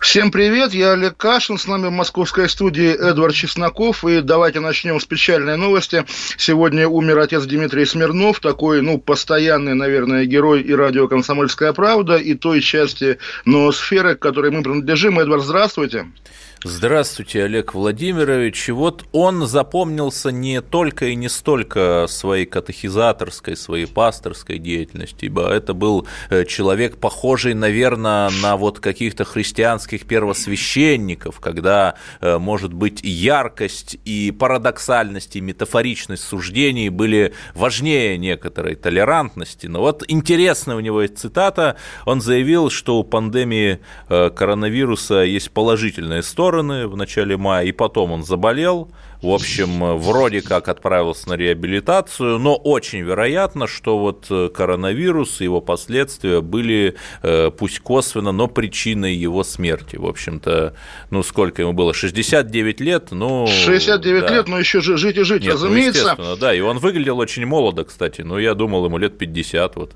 Всем привет, я Олег Кашин, с нами в московской студии Эдвард Чесноков, и давайте начнем с печальной новости. Сегодня умер отец Дмитрий Смирнов, такой, ну, постоянный, наверное, герой и радио «Комсомольская правда», и той части ноосферы, к которой мы принадлежим. Эдвард, здравствуйте. Здравствуйте, Олег Владимирович. Вот он запомнился не только и не столько своей катехизаторской, своей пасторской деятельностью, ибо это был э, человек, похожий, наверное, на вот каких-то христианских первосвященников, когда, э, может быть, яркость и парадоксальность и метафоричность суждений были важнее некоторой толерантности. Но вот интересная у него цитата. Он заявил, что у пандемии э, коронавируса есть положительная стороны, в начале мая, и потом он заболел. В общем, вроде как отправился на реабилитацию, но очень вероятно, что вот коронавирус и его последствия были, э, пусть косвенно, но причиной его смерти. В общем-то, ну сколько ему было? 69 лет, ну... 69 да. лет, но еще жить и жить, Нет, разумеется. Ну, да, и он выглядел очень молодо, кстати, но я думал, ему лет 50 вот.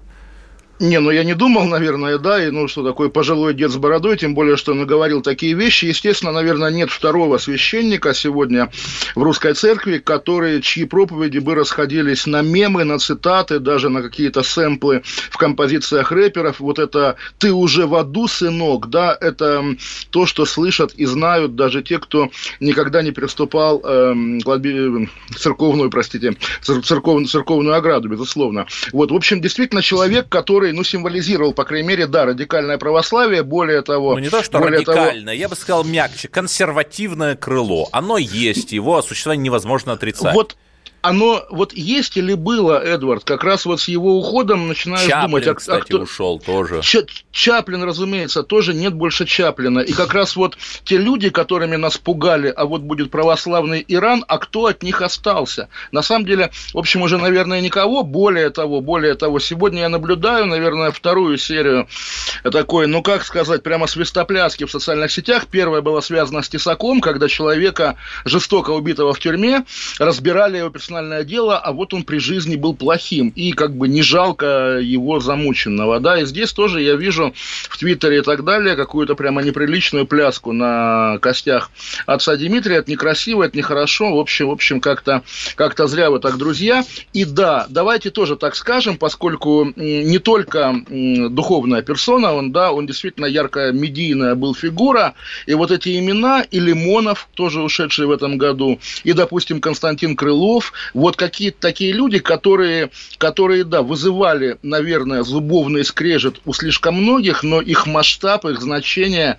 Не, ну я не думал, наверное, да, и ну что такой пожилой дед с бородой, тем более, что он говорил такие вещи. Естественно, наверное, нет второго священника сегодня в русской церкви, которые, чьи проповеди бы расходились на мемы, на цитаты, даже на какие-то сэмплы в композициях рэперов. Вот это «ты уже в аду, сынок», да, это то, что слышат и знают даже те, кто никогда не переступал э, церковную, простите, церковную, церковную ограду, безусловно. Вот, в общем, действительно человек, который который, ну, символизировал, по крайней мере, да, радикальное православие, более того... Ну, не то, что радикальное, того... я бы сказал мягче, консервативное крыло. Оно есть, его существование невозможно отрицать. Вот оно вот есть или было, Эдвард, как раз вот с его уходом начинаешь Чаплин, думать... А, кстати, а кто... ушел тоже. Ч... Чаплин, разумеется, тоже нет больше Чаплина. И как раз вот те люди, которыми нас пугали, а вот будет православный Иран, а кто от них остался? На самом деле, в общем, уже, наверное, никого. Более того, более того, сегодня я наблюдаю, наверное, вторую серию такой, ну, как сказать, прямо свистопляски в социальных сетях. Первая была связана с Тесаком, когда человека, жестоко убитого в тюрьме, разбирали его персонально персональное дело, а вот он при жизни был плохим, и как бы не жалко его замученного, да, и здесь тоже я вижу в Твиттере и так далее какую-то прямо неприличную пляску на костях отца Дмитрия, это некрасиво, это нехорошо, в общем, в общем, как-то как зря вы так, друзья, и да, давайте тоже так скажем, поскольку не только духовная персона, он, да, он действительно яркая медийная был фигура, и вот эти имена, и Лимонов, тоже ушедший в этом году, и, допустим, Константин Крылов, вот какие-то такие люди, которые, которые, да, вызывали, наверное, зубовный скрежет у слишком многих, но их масштаб, их значение,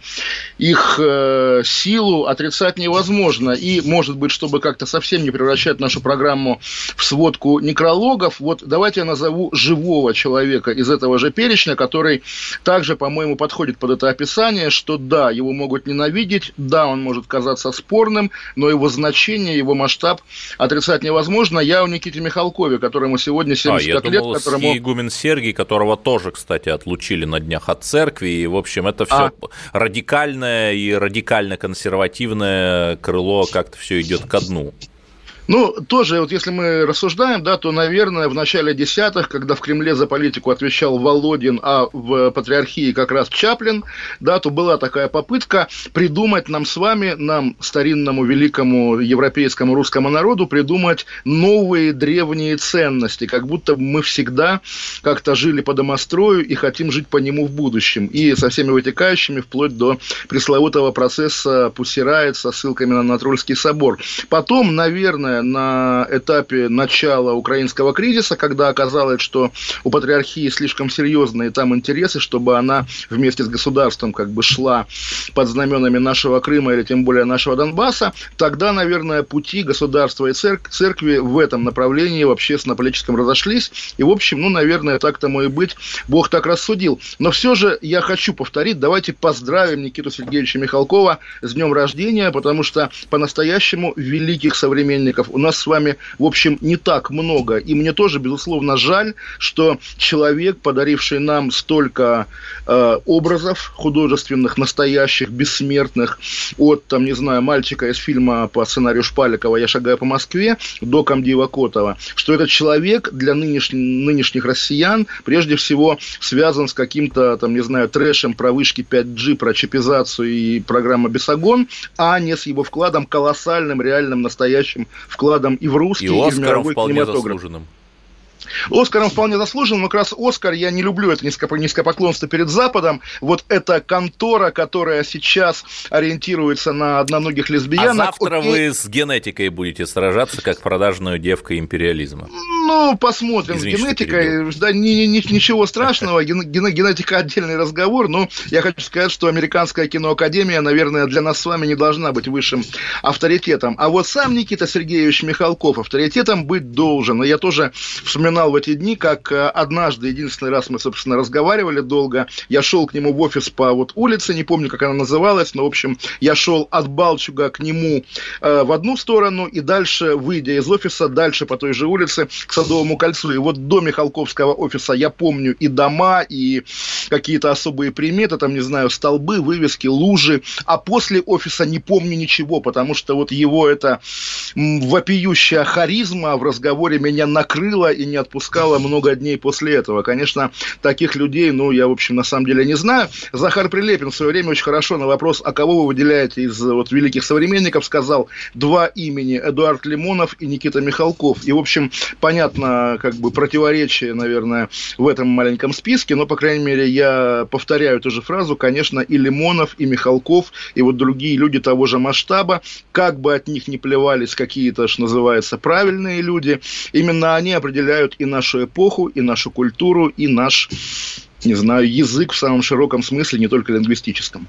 их э, силу отрицать невозможно. И, может быть, чтобы как-то совсем не превращать нашу программу в сводку некрологов, вот давайте я назову живого человека из этого же перечня, который также, по-моему, подходит под это описание, что да, его могут ненавидеть, да, он может казаться спорным, но его значение, его масштаб отрицать невозможно возможно, я о Никите Михалкове, которому сегодня 70 а, я лет. Думал, которому... игумен Сергий, которого тоже, кстати, отлучили на днях от церкви. И, в общем, это все а. радикальное и радикально-консервативное крыло как-то все идет ко дну. Ну, тоже, вот если мы рассуждаем, да, то, наверное, в начале десятых, когда в Кремле за политику отвечал Володин, а в патриархии как раз Чаплин, да, то была такая попытка придумать нам с вами, нам, старинному великому европейскому русскому народу, придумать новые древние ценности, как будто мы всегда как-то жили по домострою и хотим жить по нему в будущем. И со всеми вытекающими, вплоть до пресловутого процесса Пусирает со ссылками на Натрольский собор. Потом, наверное, на этапе начала украинского кризиса, когда оказалось, что у патриархии слишком серьезные там интересы, чтобы она вместе с государством как бы шла под знаменами нашего Крыма или тем более нашего Донбасса, тогда, наверное, пути государства и церк- церкви в этом направлении в общественно-политическом разошлись. И, в общем, ну, наверное, так тому и быть, Бог так рассудил. Но все же я хочу повторить, давайте поздравим Никиту Сергеевича Михалкова с днем рождения, потому что по-настоящему великих современников современников у нас с вами, в общем, не так много. И мне тоже, безусловно, жаль, что человек, подаривший нам столько э, образов художественных, настоящих, бессмертных, от, там, не знаю, мальчика из фильма по сценарию Шпаликова «Я шагаю по Москве» до Камдиева Котова, что этот человек для нынеш... нынешних россиян прежде всего связан с каким-то, там, не знаю, трэшем про вышки 5G, про чипизацию и программа «Бесогон», а не с его вкладом колоссальным, реальным, настоящим вкладом и в русский, и, и в мировой кинематограф. Заслуженным. Оскаром вполне заслужен, но как раз Оскар, я не люблю это низкопоклонство перед Западом. Вот эта контора, которая сейчас ориентируется на одноногих лесбиянок. А завтра окей. вы с генетикой будете сражаться, как продажную девка империализма. Ну, посмотрим. Извините, с генетикой, да, ни, ни, ничего страшного, ген, генетика отдельный разговор, но я хочу сказать, что американская киноакадемия, наверное, для нас с вами не должна быть высшим авторитетом. А вот сам Никита Сергеевич Михалков авторитетом быть должен. И я тоже вспоминал вспоминал в эти дни, как э, однажды, единственный раз мы, собственно, разговаривали долго, я шел к нему в офис по вот улице, не помню, как она называлась, но, в общем, я шел от Балчуга к нему э, в одну сторону, и дальше, выйдя из офиса, дальше по той же улице к Садовому кольцу. И вот до Михалковского офиса я помню и дома, и какие-то особые приметы, там, не знаю, столбы, вывески, лужи, а после офиса не помню ничего, потому что вот его это вопиющая харизма в разговоре меня накрыла и не отпускала много дней после этого. Конечно, таких людей, ну, я, в общем, на самом деле не знаю. Захар Прилепин в свое время очень хорошо на вопрос, а кого вы выделяете из вот великих современников, сказал два имени, Эдуард Лимонов и Никита Михалков. И, в общем, понятно, как бы противоречие, наверное, в этом маленьком списке, но, по крайней мере, я повторяю эту же фразу, конечно, и Лимонов, и Михалков, и вот другие люди того же масштаба, как бы от них не плевались какие-то, что называется, правильные люди, именно они определяют и нашу эпоху, и нашу культуру, и наш, не знаю, язык в самом широком смысле, не только лингвистическом.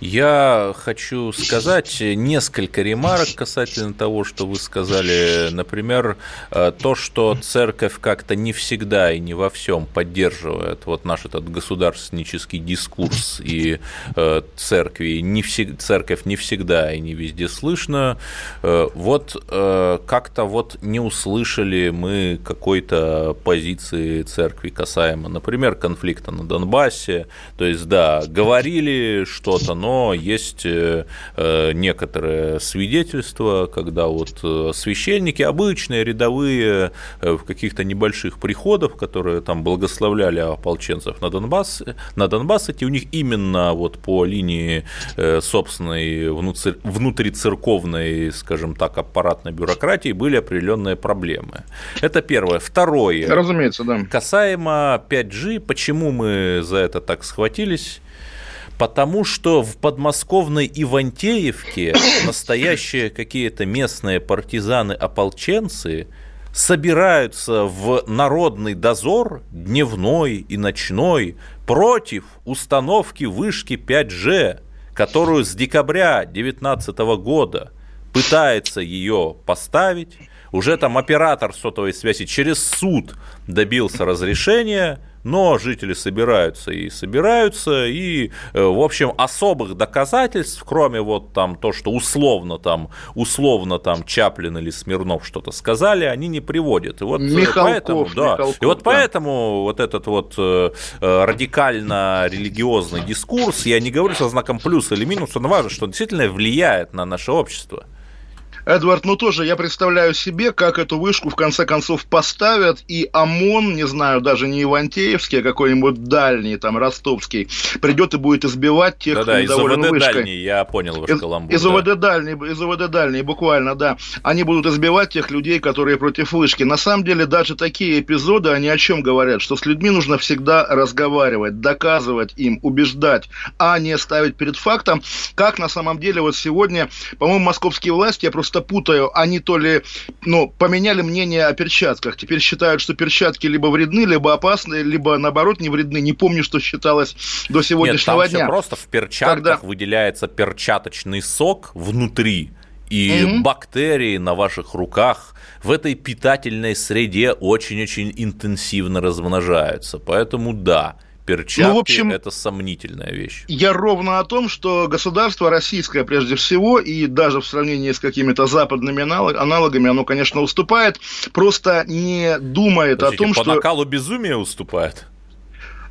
Я хочу сказать несколько ремарок касательно того, что вы сказали. Например, э, то, что церковь как-то не всегда и не во всем поддерживает вот наш этот государственнический дискурс и э, церкви, не всег, церковь не всегда и не везде слышно. Э, вот как-то вот не услышали мы какой-то позиции церкви касаемо, например, конфликта на Донбассе. То есть, да, говорили что-то, но но есть э, э, некоторые свидетельства, когда вот э, священники, обычные, рядовые, в каких-то небольших приходах, которые там благословляли ополченцев на Донбасс, на Донбасс эти у них именно вот по линии собственной внутрицерковной, скажем так, аппаратной бюрократии были определенные проблемы. Это первое. Второе. Разумеется, да. Касаемо 5G, почему мы за это так схватились? Потому что в подмосковной Ивантеевке настоящие какие-то местные партизаны-ополченцы собираются в народный дозор дневной и ночной против установки вышки 5G, которую с декабря 2019 года пытается ее поставить. Уже там оператор сотовой связи через суд добился разрешения, но жители собираются и собираются, и, э, в общем, особых доказательств, кроме вот там то, что условно там, условно там Чаплин или Смирнов что-то сказали, они не приводят. И вот э, Михалков, поэтому, да, Михалков, и вот да. поэтому вот этот вот э, радикально-религиозный дискурс, я не говорю со знаком плюс или минус, он важен, что он действительно влияет на наше общество. Эдвард, ну тоже я представляю себе, как эту вышку в конце концов поставят, и ОМОН, не знаю, даже не Ивантеевский, а какой-нибудь дальний, там, ростовский, придет и будет избивать тех, Да-да, кто недоволен из вышкой. дальний, я понял ваш из, каламбур. Из да. ОВД дальний, из ОВД дальний, буквально, да. Они будут избивать тех людей, которые против вышки. На самом деле, даже такие эпизоды, они о чем говорят? Что с людьми нужно всегда разговаривать, доказывать им, убеждать, а не ставить перед фактом, как на самом деле вот сегодня, по-моему, московские власти, я просто путаю, они то ли ну, поменяли мнение о перчатках. Теперь считают, что перчатки либо вредны, либо опасны, либо наоборот не вредны. Не помню, что считалось до сегодняшнего Нет, там дня. Все просто в перчатках Когда... выделяется перчаточный сок внутри. И mm бактерии на ваших руках в этой питательной среде очень-очень интенсивно размножаются. Поэтому да, Перчатки ну, в общем, это сомнительная вещь. Я ровно о том, что государство российское прежде всего, и даже в сравнении с какими-то западными аналогами, оно, конечно, уступает, просто не думает Подождите, о том, по что... По накалу безумия уступает?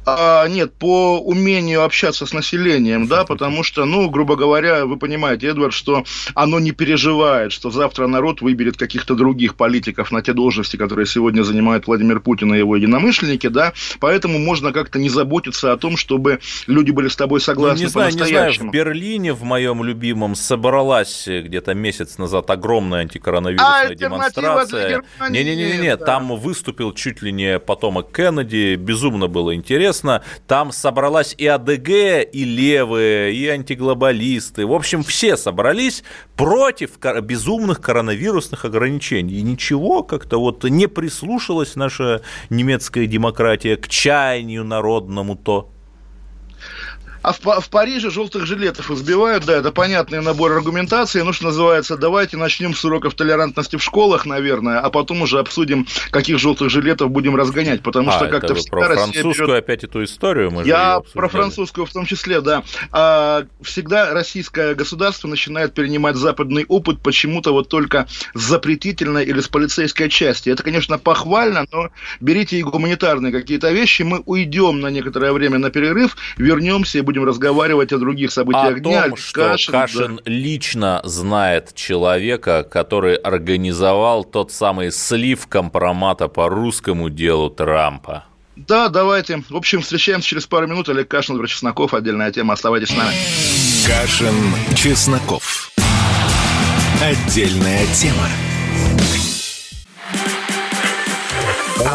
А, нет, по умению общаться с населением, да, потому что, ну, грубо говоря, вы понимаете, Эдвард, что оно не переживает, что завтра народ выберет каких-то других политиков на те должности, которые сегодня занимает Владимир Путин и его единомышленники, да, поэтому можно как-то не заботиться о том, чтобы люди были с тобой согласны ну, не знаю, не знаю, в Берлине, в моем любимом, собралась где-то месяц назад огромная антикоронавирусная а, демонстрация. Не-не-не, да. там выступил чуть ли не потомок Кеннеди, безумно было интересно интересно, там собралась и АДГ, и левые, и антиглобалисты. В общем, все собрались против безумных коронавирусных ограничений. И ничего, как-то вот не прислушалась наша немецкая демократия к чаянию народному то. А в, в Париже желтых жилетов избивают, да, это понятный набор аргументации, ну, что называется, давайте начнем с уроков толерантности в школах, наверное, а потом уже обсудим, каких желтых жилетов будем разгонять, потому а, что как-то всегда про Россия французскую берет... опять эту историю мы Я про французскую в том числе, да. А, всегда российское государство начинает перенимать западный опыт почему-то вот только с запретительной или с полицейской части. Это, конечно, похвально, но берите и гуманитарные какие-то вещи, мы уйдем на некоторое время на перерыв, вернемся и будем разговаривать о других событиях о дня. Том, что Кашин, Кашин да. лично знает человека, который организовал тот самый слив компромата по русскому делу Трампа. Да, давайте. В общем, встречаемся через пару минут. Олег Кашин, Эдвард Чесноков. Отдельная тема. Оставайтесь с нами. Кашин, Чесноков. Отдельная тема.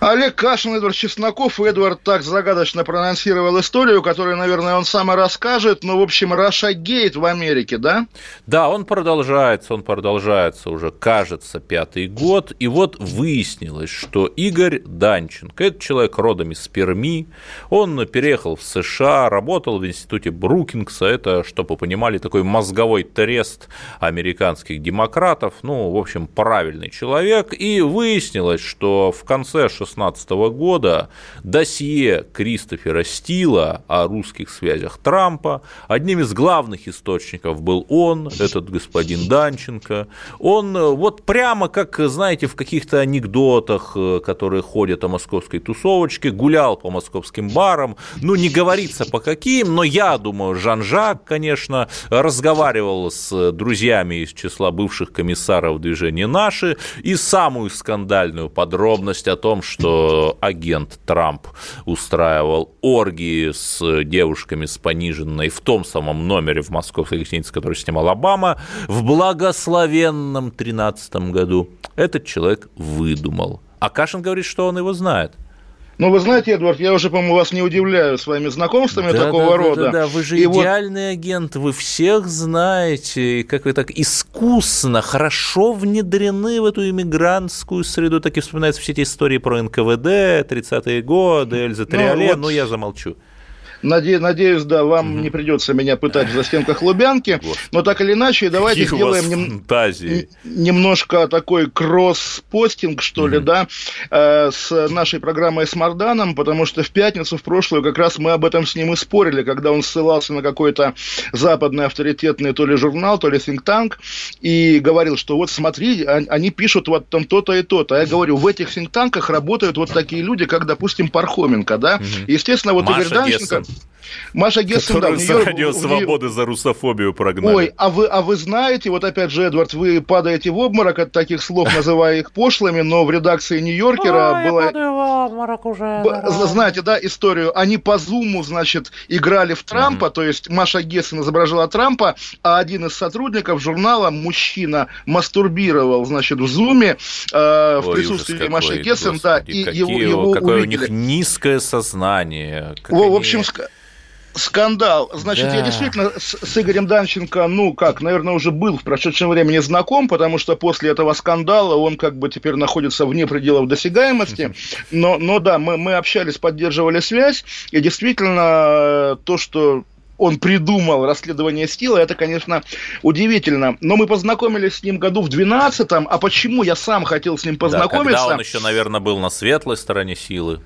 Олег Кашин, Эдвард Чесноков. Эдвард так загадочно проанонсировал историю, которую, наверное, он сам и расскажет. Но, в общем, Раша Гейт в Америке, да? Да, он продолжается, он продолжается уже, кажется, пятый год. И вот выяснилось, что Игорь Данченко, это человек родом из Перми, он переехал в США, работал в институте Брукингса, это, чтобы вы понимали, такой мозговой трест американских демократов, ну, в общем, правильный человек. И выяснилось, что в конце 2016 года досье Кристофера Стила о русских связях Трампа. Одним из главных источников был он, этот господин Данченко. Он вот прямо как, знаете, в каких-то анекдотах, которые ходят о московской тусовочке, гулял по московским барам, ну, не говорится по каким, но я думаю, Жан-Жак, конечно, разговаривал с друзьями из числа бывших комиссаров движения «Наши» и самую скандальную подробность о том, что что агент Трамп устраивал оргии с девушками с пониженной в том самом номере в московской гостинице, который снимал Обама, в благословенном 13 году. Этот человек выдумал. А Кашин говорит, что он его знает – ну, вы знаете, Эдвард, я уже, по-моему, вас не удивляю своими знакомствами да, такого да, рода. Да, да, да, вы же и идеальный вот... агент, вы всех знаете, как вы так искусно, хорошо внедрены в эту иммигрантскую среду. Так и вспоминаются все эти истории про НКВД, 30-е годы, Эльза Триоле, ну, вот... но я замолчу. Наде, надеюсь, да, вам угу. не придется меня пытать в застенках Лубянки. Но так или иначе, давайте Какие сделаем нем... немножко такой кросс-постинг, что угу. ли, да, э, с нашей программой с Марданом, потому что в пятницу, в прошлую, как раз мы об этом с ним и спорили, когда он ссылался на какой-то западный авторитетный то ли журнал, то ли think tank, и говорил, что вот смотри, они пишут вот там то-то и то-то. А я говорю, в этих think работают вот такие люди, как, допустим, Пархоменко, да. Угу. Естественно, вот Маша Игорь Данченко... Маша Гессен, да, радио свободы за русофобию прогнали. Ой, а вы, а вы знаете, вот опять же, Эдвард, вы падаете в обморок от таких слов, называя их пошлыми, но в редакции Нью-Йоркера было... Я в обморок уже. Знаете, да, историю. Они по зуму, значит, играли в Трампа, то есть Маша Гессен изображала Трампа, а один из сотрудников журнала, мужчина, мастурбировал, значит, в зуме э, в присутствии Маши Гессен, да, и его, его Какое увидели. у них низкое сознание. в общем, Скандал. Значит, да. я действительно с, с Игорем Данченко, ну, как, наверное, уже был в прошедшем времени знаком, потому что после этого скандала он как бы теперь находится вне пределов досягаемости. Но, но да, мы, мы общались, поддерживали связь, и действительно то, что он придумал расследование стила, это, конечно, удивительно. Но мы познакомились с ним году в 12-м, а почему я сам хотел с ним познакомиться? Да, когда он еще, наверное, был на светлой стороне силы.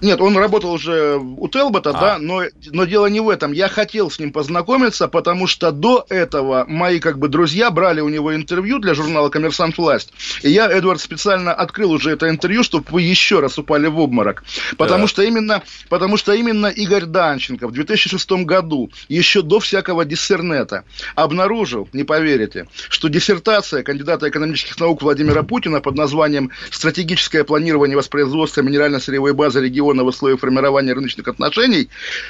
Нет, он работал уже у Телбота, а. да, но, но дело не в этом. Я хотел с ним познакомиться, потому что до этого мои как бы друзья брали у него интервью для журнала «Коммерсант Власть». И я, Эдвард, специально открыл уже это интервью, чтобы вы еще раз упали в обморок. Потому, да. что, именно, потому что именно Игорь Данченко в 2006 году, еще до всякого диссернета, обнаружил, не поверите, что диссертация кандидата экономических наук Владимира Путина под названием «Стратегическое планирование воспроизводства минерально-сырьевой базы региона регионного слоя формирования рыночных отношений,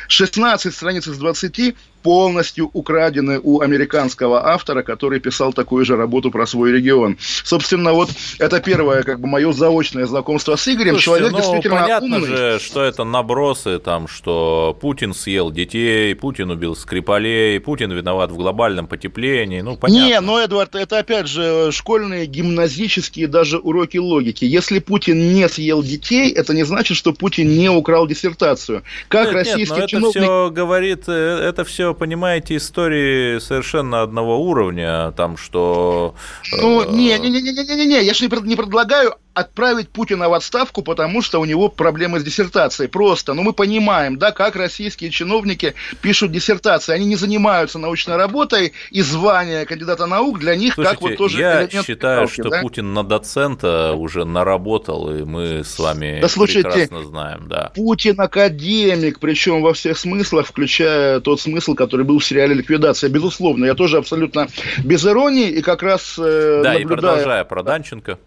16 страниц из 20 полностью украдены у американского автора, который писал такую же работу про свой регион. Собственно, вот это первое, как бы, мое заочное знакомство с Игорем. Слушайте, Человек ну, действительно понятно умный. же, что это набросы, там, что Путин съел детей, Путин убил Скрипалей, Путин виноват в глобальном потеплении, ну, понятно. Не, ну, Эдвард, это, опять же, школьные гимназические даже уроки логики. Если Путин не съел детей, это не значит, что Путин не украл диссертацию. Как нет, российский нет, но чиновник... это все говорит, э, это все понимаете, истории совершенно одного уровня, там что... Ну, э, не, не, не, не, не, не, не, я же не предлагаю отправить Путина в отставку, потому что у него проблемы с диссертацией. Просто. Ну, мы понимаем, да, как российские чиновники пишут диссертации. Они не занимаются научной работой, и звание кандидата наук для них Слушайте, как вот тоже... я считаю, палки, что да? Путин на доцента уже наработал, и мы с вами да, слушайте, прекрасно знаем, да. Путин академик, причем во всех смыслах, включая тот смысл, который был в сериале «Ликвидация». Безусловно, я тоже абсолютно без иронии, и как раз э, Да, наблюдая... и продолжая про Данченко.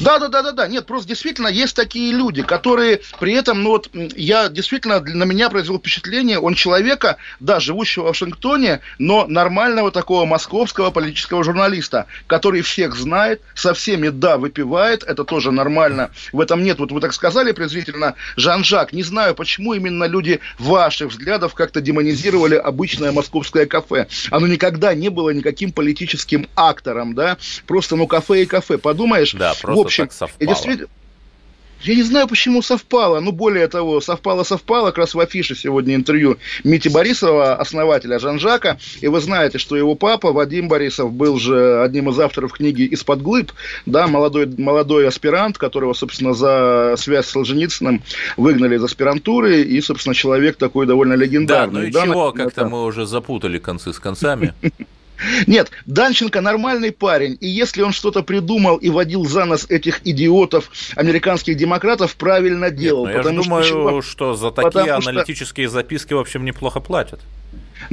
Да, да, да, да, да. Нет, просто действительно есть такие люди, которые при этом, ну вот, я действительно на меня произвел впечатление, он человека, да, живущего в Вашингтоне, но нормального такого московского политического журналиста, который всех знает, со всеми, да, выпивает, это тоже нормально. В этом нет, вот вы так сказали презрительно, Жан-Жак, не знаю, почему именно люди ваших взглядов как-то демонизировали обычное московское кафе. Оно никогда не было никаким политическим актором, да, просто, ну, кафе и кафе. Подумаешь, да, просто в общем, так совпало. Действительно... Я не знаю, почему совпало. Ну, более того, совпало-совпало. Как раз в афише сегодня интервью Мити Борисова, основателя Жан-Жака. И вы знаете, что его папа, Вадим Борисов, был же одним из авторов книги «Из-под глыб». Да, молодой, молодой аспирант, которого, собственно, за связь с Солженицыным выгнали из аспирантуры. И, собственно, человек такой довольно легендарный. Да, ну и чего, как-то мы уже запутали концы с концами. Нет, Данченко нормальный парень, и если он что-то придумал и водил за нас этих идиотов, американских демократов, правильно делал. Нет, ну, я думаю, что, что за такие аналитические что... записки, в общем, неплохо платят.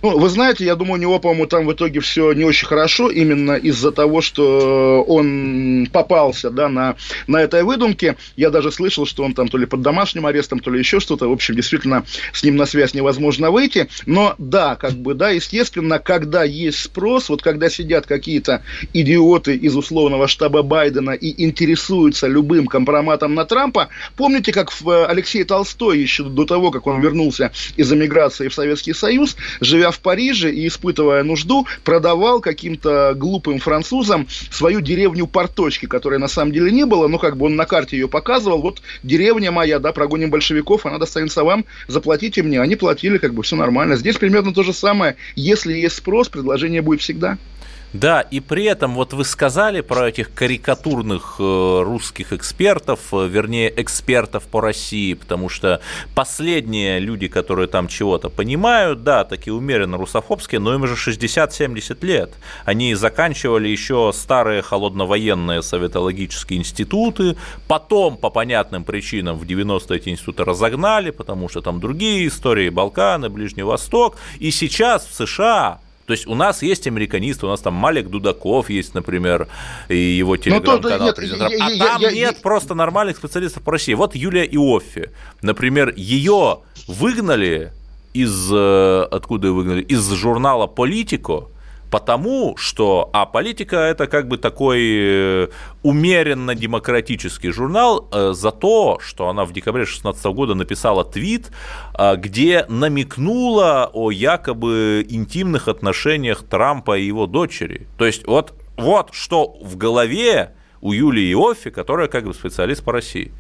Ну, вы знаете, я думаю, у него, по-моему, там в итоге все не очень хорошо, именно из-за того, что он попался, да, на, на этой выдумке. Я даже слышал, что он там то ли под домашним арестом, то ли еще что-то. В общем, действительно, с ним на связь невозможно выйти. Но да, как бы, да, естественно, когда есть спрос, вот когда сидят какие-то идиоты из условного штаба Байдена и интересуются любым компроматом на Трампа, помните, как в э, Алексей Толстой еще до того, как он вернулся из эмиграции в Советский Союз, живя в Париже и испытывая нужду, продавал каким-то глупым французам свою деревню Порточки, которой на самом деле не было, но как бы он на карте ее показывал, вот деревня моя, да, прогоним большевиков, она достанется вам, заплатите мне. Они платили, как бы все нормально. Здесь примерно то же самое. Если есть спрос, предложение будет всегда. Да, и при этом вот вы сказали про этих карикатурных э, русских экспертов, э, вернее, экспертов по России, потому что последние люди, которые там чего-то понимают, да, такие умеренно русофобские, но им уже 60-70 лет. Они заканчивали еще старые холодновоенные советологические институты, потом по понятным причинам в 90-е эти институты разогнали, потому что там другие истории, Балканы, Ближний Восток, и сейчас в США то есть у нас есть американисты, у нас там Малик Дудаков есть, например, и его телеграм-канал президента. А я, там я, нет я... просто нормальных специалистов по России. Вот Юлия Иоффи, например, ее выгнали из э, откуда выгнали из журнала Политико потому что, а политика это как бы такой э, умеренно-демократический журнал э, за то, что она в декабре 2016 года написала твит, э, где намекнула о якобы интимных отношениях Трампа и его дочери. То есть вот, вот что в голове у Юлии Иоффи, которая как бы специалист по России.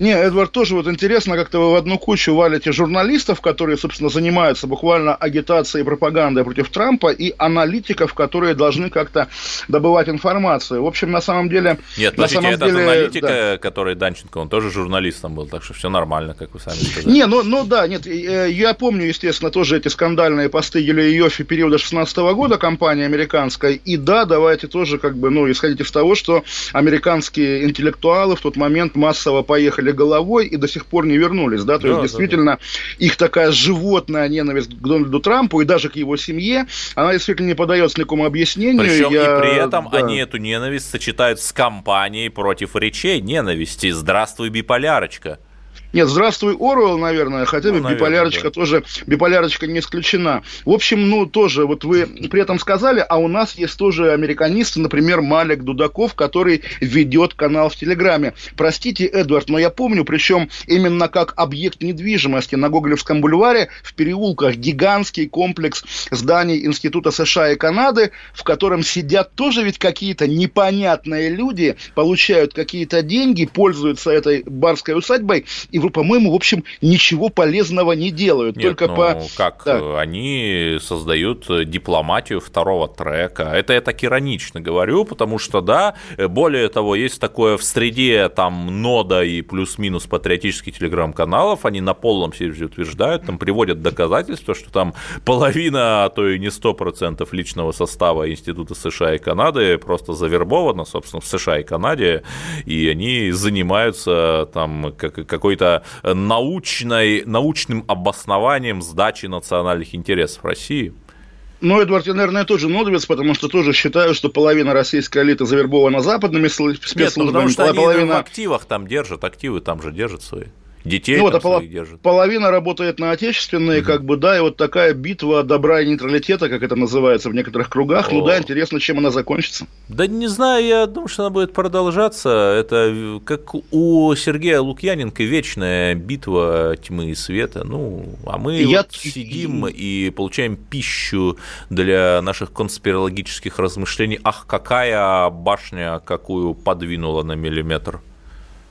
Не, Эдвард, тоже вот интересно, как-то вы в одну кучу валите журналистов, которые, собственно, занимаются буквально агитацией и пропагандой против Трампа, и аналитиков, которые должны как-то добывать информацию. В общем, на самом деле... Нет, на самом это деле, аналитика, да. который Данченко, он тоже журналистом был, так что все нормально, как вы сами сказали. Не, ну, ну да, нет, э, я помню, естественно, тоже эти скандальные посты Юлии Йофи периода 16 года, компании американской, и да, давайте тоже как бы, ну, исходить из того, что американские интеллектуалы в тот момент массово поехали потеряли головой и до сих пор не вернулись, да, то да, есть действительно да, их такая животная ненависть к Дональду Трампу и даже к его семье, она действительно не поддается никакому объяснению. Причем Я... и при этом да. они эту ненависть сочетают с кампанией против речей ненависти. Здравствуй, биполярочка. Нет, здравствуй, Оруэлл, наверное, хотя бы ну, биполярочка да. тоже, биполярочка не исключена. В общем, ну, тоже, вот вы при этом сказали, а у нас есть тоже американисты, например, Малик Дудаков, который ведет канал в Телеграме. Простите, Эдвард, но я помню, причем именно как объект недвижимости на Гоголевском бульваре в переулках гигантский комплекс зданий Института США и Канады, в котором сидят тоже ведь какие-то непонятные люди, получают какие-то деньги, пользуются этой барской усадьбой и вы, по-моему, в общем, ничего полезного не делают. Нет, только ну, по... как да. они создают дипломатию второго трека. Это я так иронично говорю, потому что, да, более того, есть такое в среде там нода и плюс-минус патриотических телеграм-каналов, они на полном серьезе утверждают, там приводят доказательства, что там половина, а то и не 100% личного состава Института США и Канады просто завербовано, собственно, в США и Канаде, и они занимаются там какой-то научной, научным обоснованием сдачи национальных интересов России. Ну, Эдвард, я, наверное, тоже нодовец, потому что тоже считаю, что половина российской элиты завербована западными спецслужбами. Нет, ну, потому что они половина... в активах там держат, активы там же держат свои. Детей ну, вот, а держит. Половина работает на отечественные, угу. как бы, да, и вот такая битва добра и нейтралитета, как это называется в некоторых кругах, О. ну да, интересно, чем она закончится. Да не знаю, я думаю, что она будет продолжаться. Это как у Сергея Лукьяненко вечная битва тьмы и света. Ну, а мы я... вот сидим и получаем пищу для наших конспирологических размышлений. Ах, какая башня, какую подвинула на миллиметр.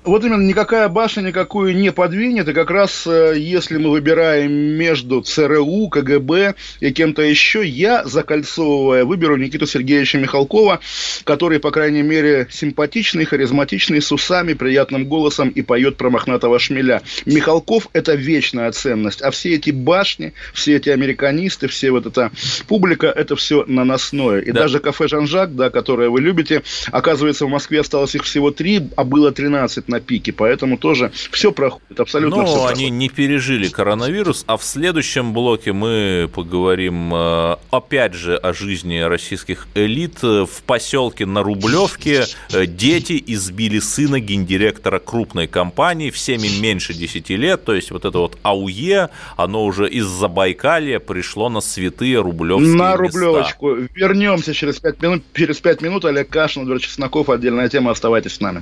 Вот именно никакая башня никакую не подвинет, и как раз э, если мы выбираем между ЦРУ, КГБ и кем-то еще, я, закольцовывая, выберу Никиту Сергеевича Михалкова, который, по крайней мере, симпатичный, харизматичный, с усами, приятным голосом и поет про мохнатого шмеля. Михалков – это вечная ценность, а все эти башни, все эти американисты, все вот эта публика – это все наносное. И да. даже кафе «Жан-Жак», да, которое вы любите, оказывается, в Москве осталось их всего три, а было 13 на пике, поэтому тоже все проходит, абсолютно Но все они проходит. не пережили коронавирус, а в следующем блоке мы поговорим э, опять же о жизни российских элит. В поселке на Рублевке э, дети избили сына гендиректора крупной компании, всем им меньше 10 лет, то есть вот это вот АУЕ, оно уже из Забайкалья пришло на святые рублевские На Рублевочку. Места. Вернемся через 5 минут. Через 5 минут Олег Кашин, Эдвард Чесноков, отдельная тема, оставайтесь с нами.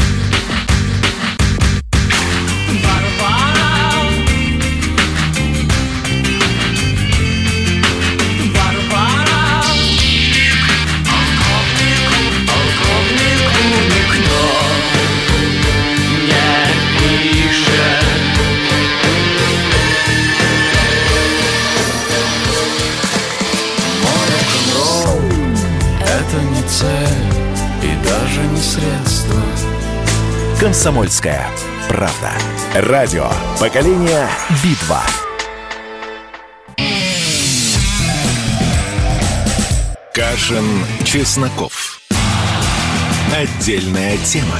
Комсомольская правда. Радио. Поколение Битва. Кашин, Чесноков. Отдельная тема.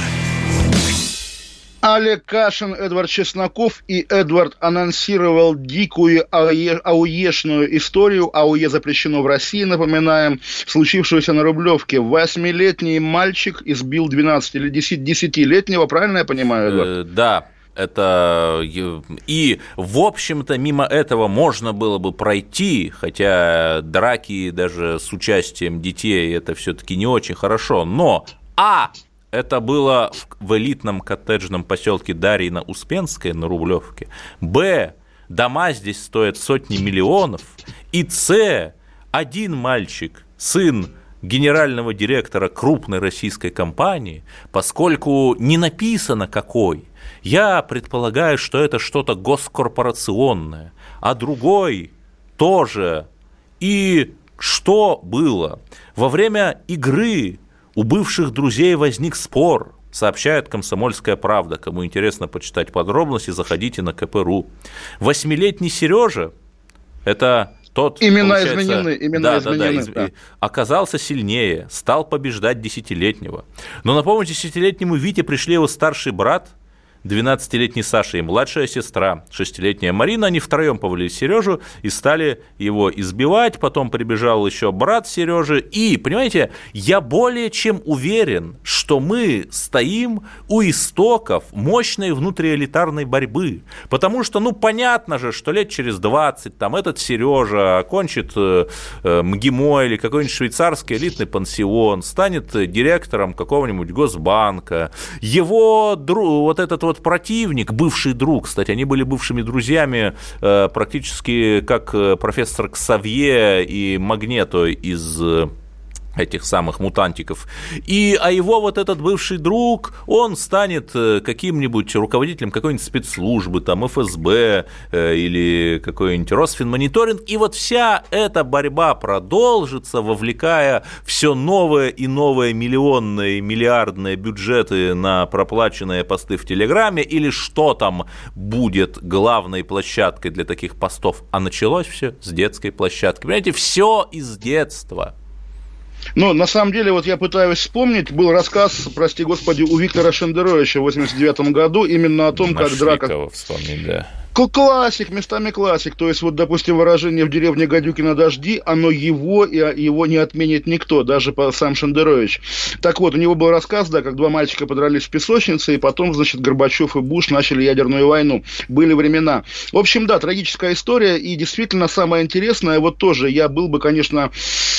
Олег Кашин, Эдвард Чесноков и Эдвард анонсировал дикую АУЕ, АУЕшную историю. АУЕ запрещено в России, напоминаем, случившуюся на Рублевке. Восьмилетний мальчик избил 12 или 10-летнего, правильно я понимаю, Эдвард? Э, да, это и, в общем-то, мимо этого можно было бы пройти, хотя драки даже с участием детей это все-таки не очень хорошо. Но а это было в элитном коттеджном поселке Дарьина Успенская на Рублевке. Б. Дома здесь стоят сотни миллионов. И С. Один мальчик, сын генерального директора крупной российской компании, поскольку не написано какой, я предполагаю, что это что-то госкорпорационное, а другой тоже. И что было? Во время игры у бывших друзей возник спор, сообщает «Комсомольская правда». Кому интересно почитать подробности, заходите на КПРУ. Восьмилетний Сережа – это тот, имена изменены, имена да, изменены. Да, да, да. оказался сильнее, стал побеждать десятилетнего. Но на помощь десятилетнему Вите пришли его старший брат – 12-летний Саша и младшая сестра, 6-летняя Марина, они втроем повалили Сережу и стали его избивать. Потом прибежал еще брат Сережи. И, понимаете, я более чем уверен, что мы стоим у истоков мощной внутриэлитарной борьбы. Потому что, ну, понятно же, что лет через 20 там этот Сережа окончит э, э, МГИМО или какой-нибудь швейцарский элитный пансион, станет директором какого-нибудь Госбанка. Его друг, вот этот вот вот противник, бывший друг, кстати, они были бывшими друзьями э, практически как э, профессор Ксавье и Магнето из э, этих самых мутантиков. И, а его вот этот бывший друг, он станет э, каким-нибудь руководителем какой-нибудь спецслужбы, там ФСБ э, или какой-нибудь Росфинмониторинг. И вот вся эта борьба продолжится, вовлекая все новые и новые миллионные, миллиардные бюджеты на проплаченные посты в Телеграме или что там будет главной площадкой для таких постов. А началось все с детской площадки. Понимаете, все из детства. Но на самом деле, вот я пытаюсь вспомнить, был рассказ, прости господи, у Виктора Шендеровича в 89 году именно о том, как драка... вспомнить, да. Классик, местами классик. То есть, вот, допустим, выражение в деревне Гадюкина дожди, оно его, и его не отменит никто, даже сам Шендерович. Так вот, у него был рассказ, да, как два мальчика подрались в песочнице, и потом, значит, Горбачев и Буш начали ядерную войну. Были времена. В общем, да, трагическая история, и действительно самое интересное, вот тоже, я был бы, конечно,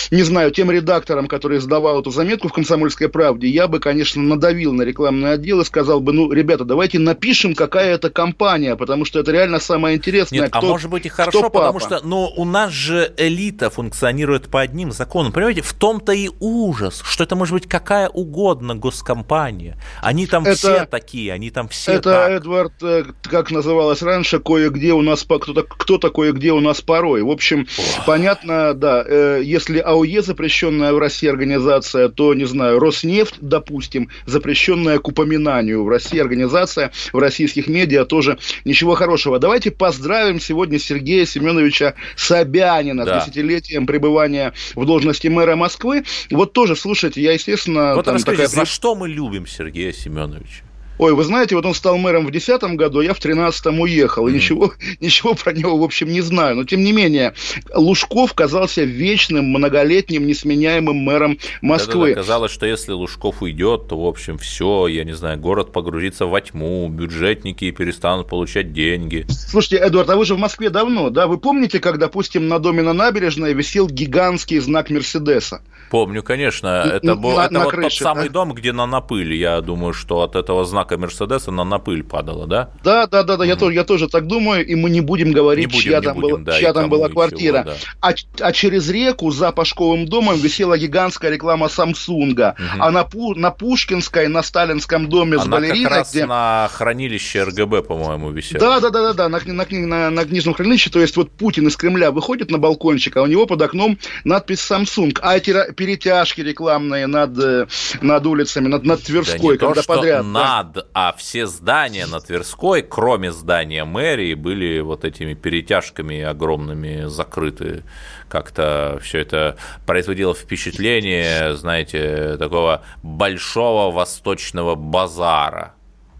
не знаю, тем редактором, который издавал эту заметку в «Комсомольской правде», я бы, конечно, надавил на рекламный отдел и сказал бы, ну, ребята, давайте напишем, какая это компания, потому что это реально реально самое интересное. Нет, а кто, а может быть и хорошо, потому что, но у нас же элита функционирует по одним законам. Понимаете, в том-то и ужас, что это может быть какая угодно госкомпания. Они там это, все такие, они там все Это, так. Эдвард, э, как называлось раньше, кое-где у нас, кто-то, кто-то кое-где у нас порой. В общем, Ох. понятно, да, э, если АУЕ запрещенная в России организация, то, не знаю, Роснефть, допустим, запрещенная к упоминанию в России организация, в российских медиа тоже ничего хорошего Хорошего. Давайте поздравим сегодня Сергея Семеновича Собянина да. с десятилетием пребывания в должности мэра Москвы. Вот тоже, слушайте, я, естественно... Вот там расскажите, такая... за что мы любим Сергея Семеновича? Ой, вы знаете, вот он стал мэром в 2010 году, а я в 2013 уехал. И mm. ничего, ничего про него, в общем, не знаю. Но, тем не менее, Лужков казался вечным, многолетним, несменяемым мэром Москвы. Да-да-да, казалось, что если Лужков уйдет, то, в общем, все, я не знаю, город погрузится во тьму, бюджетники перестанут получать деньги. Слушайте, Эдуард, а вы же в Москве давно, да? Вы помните, как, допустим, на доме на набережной висел гигантский знак Мерседеса? Помню, конечно. Это, был, на, это на вот крыше, тот самый да? дом, где на напыли. Я думаю, что от этого знака знака Мерседеса, она на пыль падала, да? Да, да, да, да, я, тоже, я тоже так думаю, и мы не будем говорить, Не будем, чья, там, будем, была, да, чья там была квартира. чего, да. а, а через реку за Пашковым домом висела гигантская реклама Самсунга. А на, Пу- на Пушкинской, на Сталинском доме с Она как балериной, раз где... на хранилище РГБ, по-моему, висела. Да, да, да, да, да, на, на, на, на книжном хранилище, то есть вот Путин из Кремля выходит на балкончик, а у него под окном надпись Samsung, а эти перетяжки рекламные над, э, над улицами, над, над Да Тверской, то, когда что подряд. да. над, а все здания на Тверской, кроме здания мэрии, были вот этими перетяжками огромными закрыты. Как-то все это производило впечатление, знаете, такого большого восточного базара.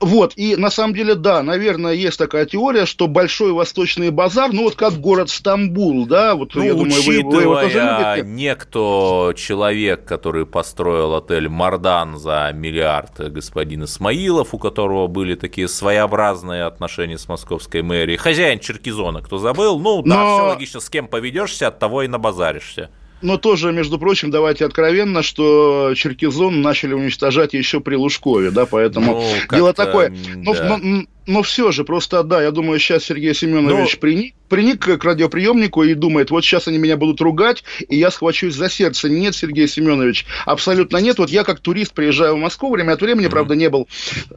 Вот, и на самом деле, да, наверное, есть такая теория, что Большой Восточный базар, ну вот как город Стамбул, да, вот Ну, я думаю, вы, вы его тоже любите. некто человек, который построил отель «Мардан» за миллиард, э, господин Исмаилов, у которого были такие своеобразные отношения с московской мэрией, хозяин Черкизона, кто забыл, ну да, Но- все логично, с кем поведешься, от того и набазаришься. Но тоже, между прочим, давайте откровенно, что Черкизон начали уничтожать еще при Лужкове, да, поэтому Ну, дело такое. м, Но, да. но- но все же, просто, да, я думаю, сейчас Сергей Семенович Ну- приник, приник к радиоприемнику и думает, вот сейчас они меня будут ругать, и я схвачусь за сердце. Нет, Сергей Семенович, абсолютно нет. Вот я как турист приезжаю в Москву, время от времени, правда, не был,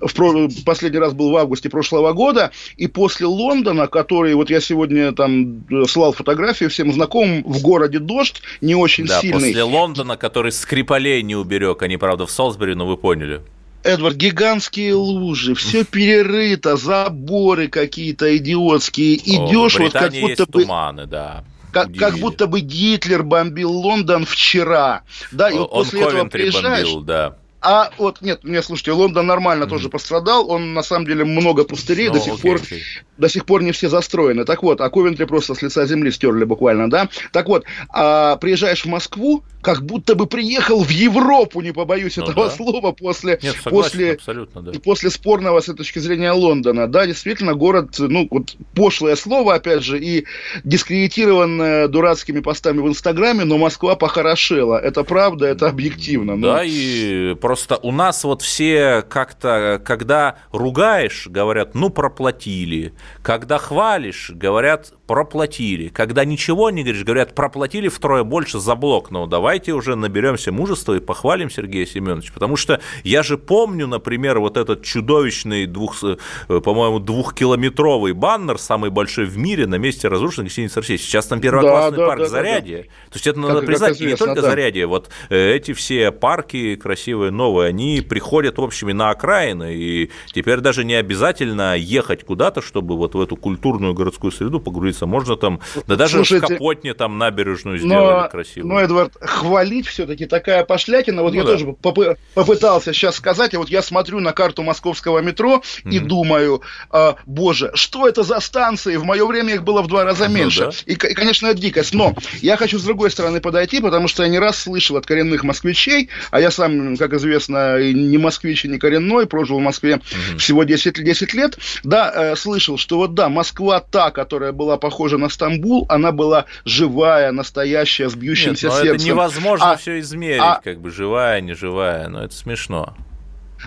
в про- последний раз был в августе прошлого года, и после Лондона, который, вот я сегодня там э, слал фотографию всем знакомым, в городе дождь, не очень Да, сильный. после Лондона, который Скрипалей не уберег, они, правда, в Солсбери, но вы поняли. Эдвард, гигантские лужи, все перерыто, заборы какие-то идиотские. Идешь вот как будто есть бы... туманы, да. Как, как будто бы Гитлер бомбил Лондон вчера. Да, и вот Он после этого приезжаешь. бомбил, да. А вот, нет, мне слушайте, Лондон нормально тоже пострадал. Он на самом деле много пустырей Ну, до сих окей, пор окей. до сих пор не все застроены. Так вот, а Ковентри просто с лица земли стерли буквально, да? Так вот, а приезжаешь в Москву, как будто бы приехал в Европу, не побоюсь Ну этого да. слова, после, Нет, согласен, после, да. после спорного с точки зрения Лондона. Да, действительно, город, ну, вот пошлое слово, опять же, и дискредитированное дурацкими постами в Инстаграме, но Москва похорошела. Это правда, это объективно. Ну, Да, и просто у нас вот все как-то, когда ругаешь, говорят, ну, проплатили. Когда хвалишь, говорят, проплатили. Когда ничего не говоришь, говорят, проплатили втрое больше за блок. Ну, давайте уже наберемся мужества и похвалим Сергея Семеновича. Потому что я же помню, например, вот этот чудовищный, двух, э, по-моему, двухкилометровый баннер, самый большой в мире, на месте разрушенной гостиницы России. Сейчас там первоклассный Да, да, парк да, да, Зарядье. То есть это Как- надо как признать, и не известно, только да. Зарядье, вот э, эти все парки красивые, новые, они приходят, в общем, и на окраины, и теперь даже не обязательно ехать куда-то, чтобы вот в эту культурную городскую среду погрузиться. Можно там, да даже Слушайте, в Капотне там набережную сделали Но, красиво. но, Эдвард, хвалить все-таки такая пошлятина. Вот Ну я да. тоже попы- попытался сейчас сказать, а вот я смотрю на карту московского метро и думаю, а, боже, что это за станции? В мое время их было в два раза Ну меньше. да. И, и, конечно, это дикость. Но я хочу с другой стороны подойти, потому что я не раз слышал от коренных москвичей, а я сам, как известно, не москвич, и не коренной, прожил в Москве всего 10, 10 лет, да, э, слышал, что вот да, Москва та, которая была похожа на Стамбул, она была живая, настоящая, с Нет, бьющимся это сердцем. Невозможно А- все измерить, а- как бы живая, не живая, но это смешно.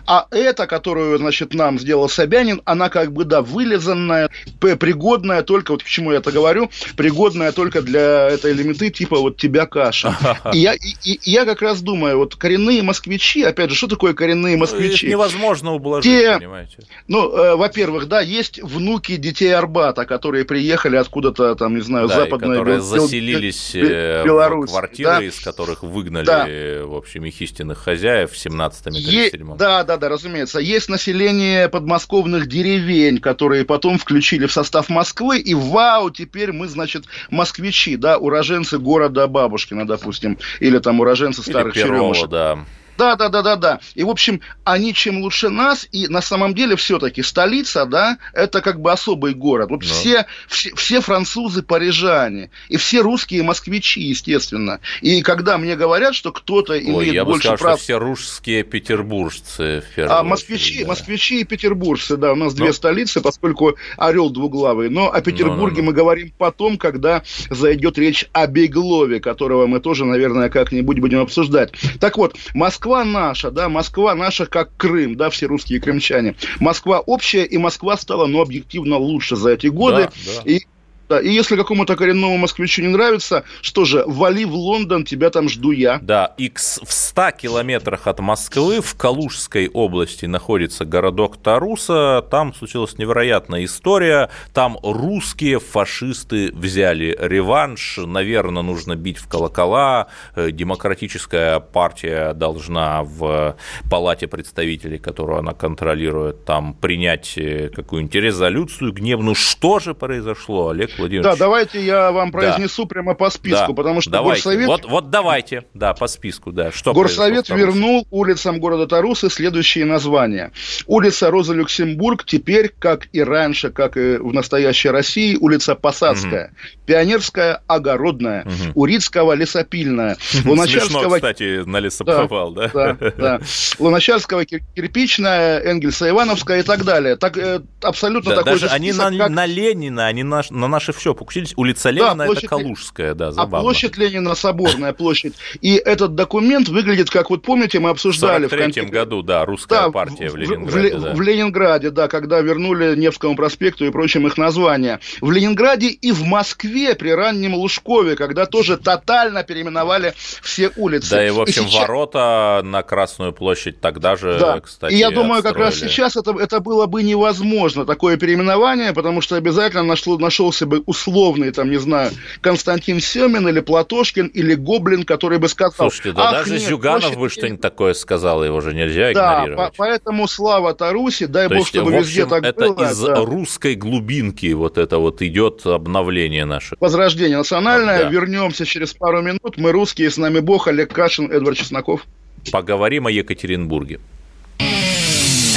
А эта, которую, значит, нам сделал Собянин, она как бы, да, вылизанная, пригодная только, вот к чему я это говорю, пригодная только для этой элементы типа вот тебя каша. И я, и, и я как раз думаю, вот коренные москвичи, опять же, что такое коренные Их москвичи? невозможно ублажить, Те- понимаете. Ну, э, во-первых, да, есть внуки детей Арбата, которые приехали откуда-то, там, не знаю, Да, западной... которые Бел- заселились Бел- э, в Беларуси, квартиры, да. из которых выгнали, Да. в общем, их истинных хозяев в 17-м и Е- 37-м. Да, да, да, разумеется. Есть население подмосковных деревень, которые потом включили в состав Москвы, и вау, теперь мы, значит, москвичи, да, уроженцы города Бабушкина, допустим, или там уроженцы Или старых Перова, черемушек. да. Да, да, да, да, да. И, в общем, они чем лучше нас, и на самом деле все-таки столица, да, это как бы особый город. Вот Да. все, все, все французы парижане, и все русские москвичи, естественно. И когда мне говорят, что кто-то Ой, имеет я бы больше сказал, прав... что все русские петербуржцы в А очередь, москвичи, да. москвичи и петербуржцы, да, у нас две Ну. столицы, поскольку орел двуглавый. Но о Петербурге Ну-ну-ну. мы говорим потом, когда зайдет речь о Беглове, которого мы тоже, наверное, как-нибудь будем обсуждать. Так вот, Москва Москва наша, да, Москва наша как Крым, да, все русские крымчане. Москва общая, и Москва стала, ну, объективно лучше за эти годы. Да, да. И да, и если какому-то коренному москвичу не нравится, что же, вали в Лондон, тебя там жду я. Да, и в 100 километрах от Москвы в Калужской области находится городок Таруса. Там случилась невероятная история. Там русские фашисты взяли реванш. Наверное, нужно бить в колокола. Э, демократическая партия должна в Палате представителей, которую она контролирует, там принять э, какую-нибудь резолюцию гневную. Что же произошло, Олег Владимирович. Да, давайте я вам произнесу да. прямо по списку, да. потому что давайте. Горсовет... Вот, вот давайте, да, по списку, да. Что Горсовет вернул улицам города Тарусы следующие названия. Улица Роза Люксембург теперь, как и раньше, как и в настоящей России, улица Посадская, угу. Пионерская, Огородная, угу. Урицкого, Лесопильная, Луначарского... Смешно, кстати, на лесоповал, да? Да, да. да. Луначарского, Кирпичная, Энгельса, Ивановская и так далее. Так, э, абсолютно да, такой даже же они на, как... на Ленина, они на, на наш наши все покусились. Улица Ленина да, площадь... это Калужская, да, а забавно. А площадь Ленина Соборная площадь. И этот документ выглядит, как вот помните, мы обсуждали... В 43 в году, да, русская да, партия в, в Ленинграде. В, да. в Ленинграде, да, когда вернули Невскому проспекту и прочим их названия. В Ленинграде и в Москве при раннем Лужкове, когда тоже тотально переименовали все улицы. Да, и, в общем, и сейчас... ворота на Красную площадь тогда же, да. кстати, И я думаю, отстроили. как раз сейчас это, это было бы невозможно, такое переименование, потому что обязательно нашло, нашелся бы условный, там, не знаю, Константин Семин или Платошкин или Гоблин, который бы сказал... Слушайте, да даже нет, Зюганов площадь... бы что-нибудь такое сказал, его же нельзя да, игнорировать. По поэтому слава Таруси, дай То бог, есть, чтобы общем, везде так это было. из да. русской глубинки вот это вот идет обновление наше. Возрождение национальное. Да. Вернемся через пару минут. Мы русские, с нами Бог, Олег Кашин, Эдвард Чесноков. Поговорим о Екатеринбурге.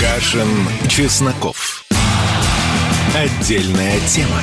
Кашин, Чесноков. Отдельная тема.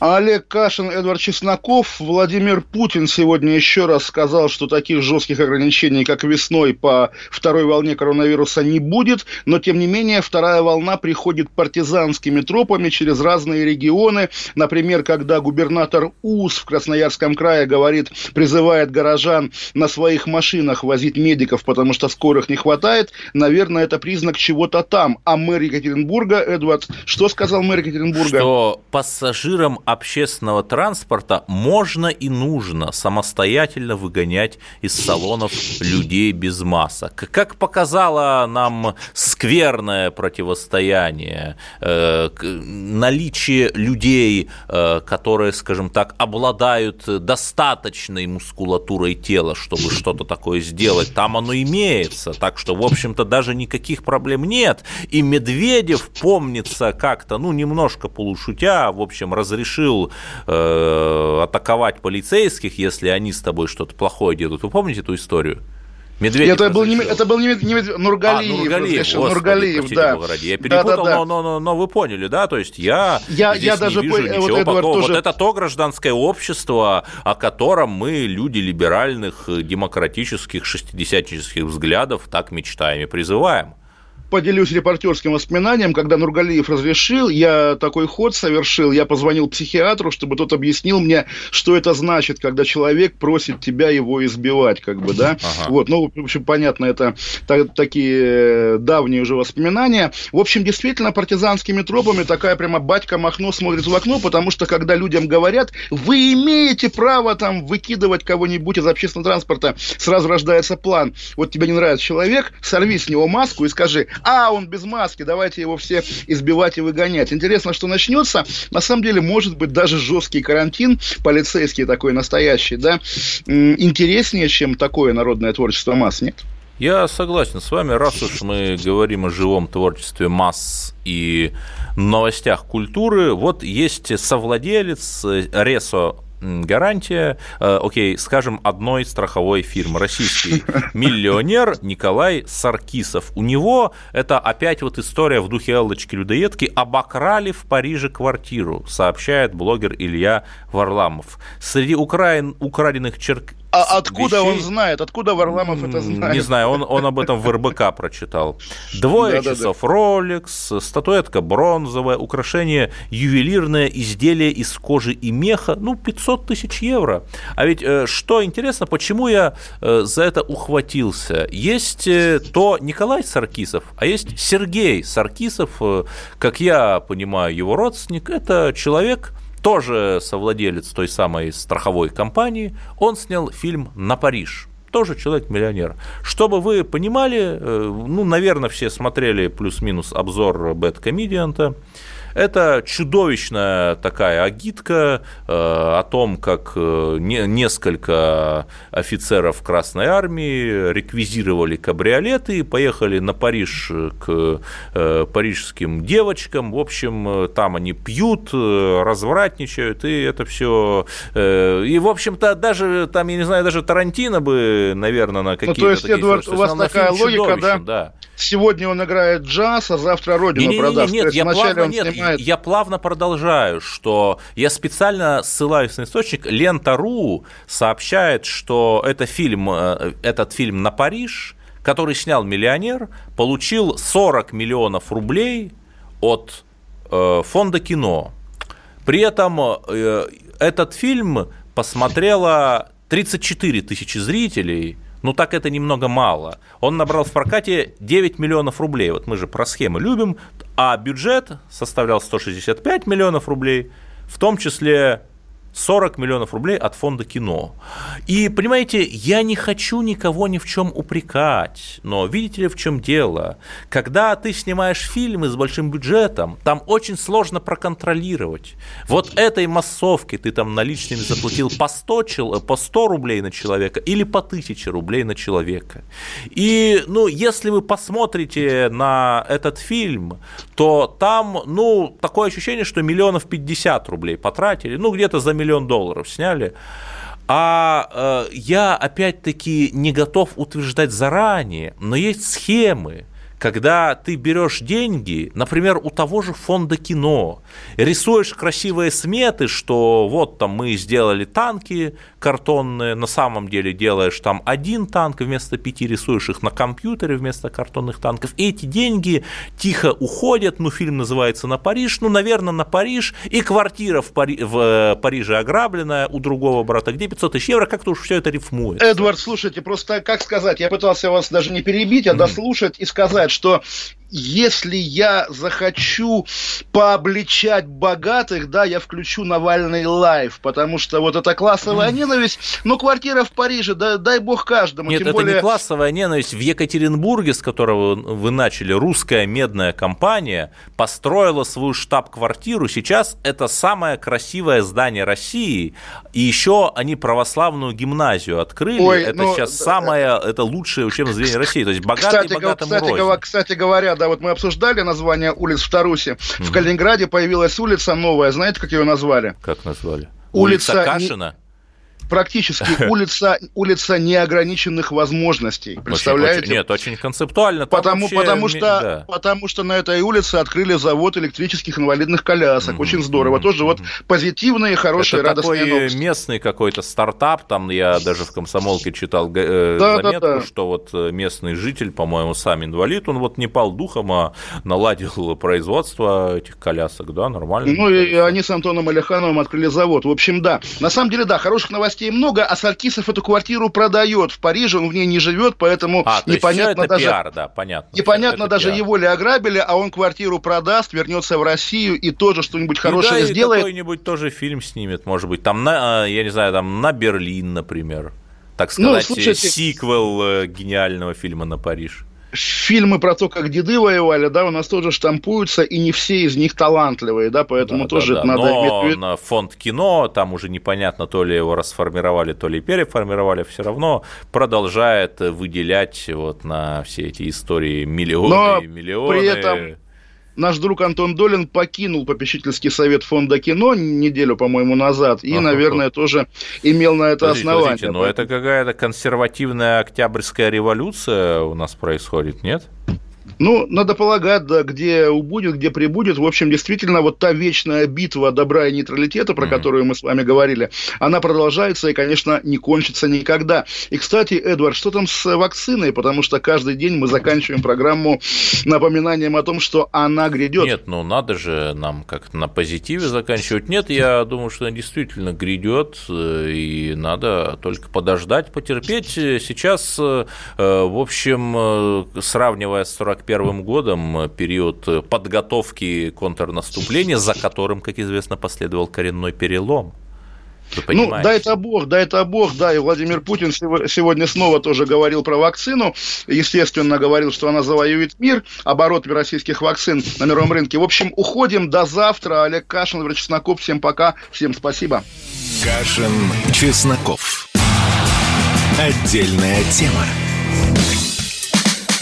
Олег Кашин, Эдвард Чесноков. Владимир Путин сегодня еще раз сказал, что таких жестких ограничений, как весной по второй волне коронавируса не будет, но тем не менее вторая волна приходит партизанскими тропами через разные регионы. Например, когда губернатор УЗ в Красноярском крае говорит, призывает горожан на своих машинах возить медиков, потому что скорых не хватает, наверное, это признак чего-то там. А мэр Екатеринбурга, Эдвард, что сказал мэр Екатеринбурга? Что пассажирам общественного транспорта можно и нужно самостоятельно выгонять из салонов людей без масок. Как показало нам скверное противостояние, э, наличие людей, э, которые, скажем так, обладают достаточной мускулатурой тела, чтобы что-то такое сделать, там оно имеется. Так что, в общем-то, даже никаких проблем нет. И Медведев помнится как-то, ну, немножко полушутя, в общем, разрешил решил э, атаковать полицейских, если они с тобой что-то плохое делают. Вы помните эту историю? Медведев это был, не, это был не, не Нургалиев. А, Нургалиев, господи, Нургалиев да. Ради. Я перепутал, да, да, да. Но, но, но, но вы поняли, да? То есть я, я, здесь я не даже вижу понял, ничего вот, плохого. Тоже... Вот это то гражданское общество, о котором мы, люди либеральных, демократических, шестидесятнических взглядов, так мечтаем и призываем поделюсь репортерским воспоминанием, когда Нургалиев разрешил, я такой ход совершил, я позвонил психиатру, чтобы тот объяснил мне, что это значит, когда человек просит тебя его избивать, как бы, да, ага. вот, ну, в общем, понятно, это так, такие э, давние уже воспоминания. В общем, действительно, партизанскими тропами такая прямо батька Махно смотрит в окно, потому что, когда людям говорят, вы имеете право там выкидывать кого-нибудь из общественного транспорта, сразу рождается план, вот тебе не нравится человек, сорви с него маску и скажи, а, он без маски, давайте его все избивать и выгонять. Интересно, что начнется. На самом деле, может быть, даже жесткий карантин, полицейский такой настоящий, да, интереснее, чем такое народное творчество масс, нет? Я согласен с вами, раз уж мы говорим о живом творчестве масс и новостях культуры, вот есть совладелец Ресо гарантия, э, окей, скажем, одной страховой фирмы, российский миллионер Николай Саркисов. У него это опять вот история в духе Эллочки Людоедки, обокрали в Париже квартиру, сообщает блогер Илья Варламов. Среди украин, украденных черк, а откуда вещей... он знает? Откуда Варламов это знает? Не знаю, он, он об этом в РБК прочитал. Двое часов Rolex, статуэтка бронзовая, украшение ювелирное, изделие из кожи и меха, ну, 500 тысяч евро. А ведь э, что интересно, почему я э, за это ухватился? Есть э, то Николай Саркисов, а есть Сергей Саркисов, как я понимаю, его родственник, это человек, тоже совладелец той самой страховой компании, он снял фильм «На Париж». Тоже человек-миллионер. Чтобы вы понимали, э, ну, наверное, все смотрели плюс-минус обзор Бэт Комедианта. Это чудовищная такая агитка э, о том, как э, несколько офицеров Красной Армии реквизировали кабриолеты и поехали на Париж к э, парижским девочкам. В общем, там они пьют, развратничают, и это все. И, в общем-то, даже там, я не знаю, даже Тарантино бы, наверное, на какие-то ну, то есть, Эдвард, у вас такая логика, да? да? Сегодня он играет джаз, а завтра родину не, продаст. Не, не, нет, я плавно, нет, снимает... я плавно продолжаю, что я специально ссылаюсь на источник. Лента.ру сообщает, что это фильм, э, этот фильм на Париж, который снял миллионер, получил 40 миллионов рублей от э, фонда кино. При этом э, этот фильм посмотрело 34 тысячи зрителей – ну так это немного мало. Он набрал в прокате 9 миллионов рублей. Вот мы же про схемы любим. А бюджет составлял 165 миллионов рублей, в том числе 40 миллионов рублей от фонда кино. И, понимаете, я не хочу никого ни в чем упрекать, но видите ли, в чем дело? Когда ты снимаешь фильмы с большим бюджетом, там очень сложно проконтролировать. Вот этой массовке ты там наличными заплатил по 100, по 100 рублей на человека или по 1000 рублей на человека. И, ну, если вы посмотрите на этот фильм, то там, ну, такое ощущение, что миллионов 50 рублей потратили, ну, где-то за миллион долларов сняли. А э, я опять-таки не готов утверждать заранее, но есть схемы, когда ты берешь деньги, например, у того же фонда кино, рисуешь красивые сметы, что вот там мы сделали танки картонные, на самом деле делаешь там один танк, вместо пяти рисуешь их на компьютере вместо картонных танков, и эти деньги тихо уходят, ну, фильм называется «На Париж», ну, наверное, на Париж, и квартира в, Пари... в э, Париже ограбленная у другого брата, где 500 тысяч евро, как-то уж все это рифмует. Эдвард, слушайте, просто как сказать, я пытался вас даже не перебить, а дослушать и сказать, что если я захочу пообличать богатых, да, я включу Навальный Live, потому что вот это классовая ненависть, ну, квартира в Париже, да, дай бог каждому. Нет, это более... не классовая ненависть. В Екатеринбурге, с которого вы начали, русская медная компания построила свою штаб-квартиру. Сейчас это самое красивое здание России, и еще они православную гимназию открыли. Ой, это ну, сейчас самое, это лучшее учебное заведение России. То есть богатый кстати, богатому кстати, рознь. кстати говоря, да, вот мы обсуждали название улиц в Тарусе. Mm-hmm. В Калининграде появилась улица новая. Знаете, как ее назвали? Как назвали? Улица, улица Кашина? Практически улица, улица неограниченных возможностей. Представляете? Очень, нет, очень концептуально. Потому, вообще, потому, что, да. потому что на этой улице открыли завод электрических инвалидных колясок. Mm-hmm. Очень здорово. Mm-hmm. Тоже вот позитивные, хорошие, Это радостные такой новости. местный какой-то стартап. Там я даже в комсомолке читал э, да, заметку, да, да. что вот э, местный житель, по-моему, сам инвалид, он вот не пал духом, а наладил производство этих колясок. Да, нормально. Ну и они с Антоном Алихановым открыли завод. В общем, да. На самом деле, да, хороших новостей новостей много, а Саркисов эту квартиру продает в Париже, он в ней не живет, поэтому а, непонятно даже... Пиар, да, понятно. Непонятно даже пиар. его ли ограбили, а он квартиру продаст, вернется в Россию и тоже что-нибудь хорошее и да, сделает. какой-нибудь тоже фильм снимет, может быть, там на, я не знаю, там на Берлин, например. Так ну, сказать, ну, слушайте... сиквел э, гениального фильма на Париж. Фильмы про то, как деды воевали, да, у нас тоже штампуются, и не все из них талантливые, да, поэтому да, тоже да, да. надо Но иметь на фонд кино, там уже непонятно, то ли его расформировали, то ли переформировали, все равно продолжает выделять вот на все эти истории миллионы Но и миллионы. При этом наш друг Антон Долин покинул попечительский совет фонда кино неделю, по-моему, назад, и, наверное, тоже имел на это подождите, основание. Подождите, но это какая-то консервативная октябрьская революция у нас происходит, нет? Ну, надо полагать, да, где убудет, где прибудет. В общем, действительно, вот та вечная битва добра и нейтралитета, про mm-hmm. которую мы с вами говорили, она продолжается и, конечно, не кончится никогда. И, кстати, Эдвард, что там с вакциной? Потому что каждый день мы заканчиваем программу напоминанием о том, что она грядет. Нет, ну надо же нам как-то на позитиве заканчивать. Нет, я думаю, что она действительно грядет, э, и надо только подождать, потерпеть. Сейчас, э, в общем, э, сравнивая с 45 первым годом э, период э, подготовки контрнаступления, за которым, как известно, последовал коренной перелом. Ну, дай это бог, дай это бог, да, и Владимир Путин сегодня снова тоже говорил про вакцину, естественно, говорил, что она завоюет мир, оборот российских вакцин на мировом рынке. В общем, уходим до завтра. Олег Кашин, Владимир Чесноков, всем пока, всем спасибо. Кашин, Чесноков. Отдельная тема.